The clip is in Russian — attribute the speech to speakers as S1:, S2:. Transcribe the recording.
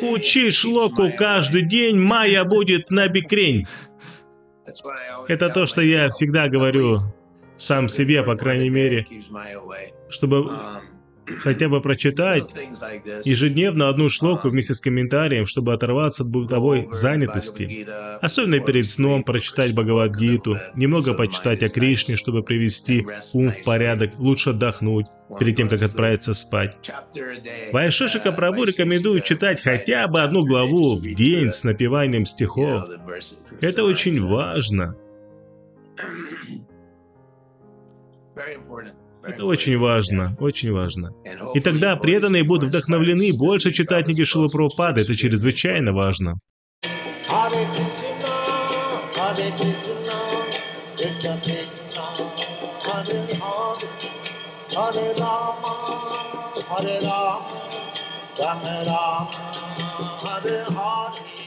S1: Учи шлоку каждый день, майя будет на бикрень. Это то, что я всегда говорю сам себе, по крайней мере, чтобы хотя бы прочитать ежедневно одну шлоку вместе с комментарием, чтобы оторваться от бытовой занятости. Особенно перед сном прочитать Бхагавадгиту, немного почитать о Кришне, чтобы привести ум в порядок, лучше отдохнуть перед тем, как отправиться спать. Вайшешика Прабу рекомендует читать хотя бы одну главу в день с напеванием стихов. Это очень важно. Это очень важно, очень важно. И тогда преданные будут вдохновлены больше читать книги Шилы Прабхупады. Это чрезвычайно важно. Hare Rama, Rama Rama, Hare Hare.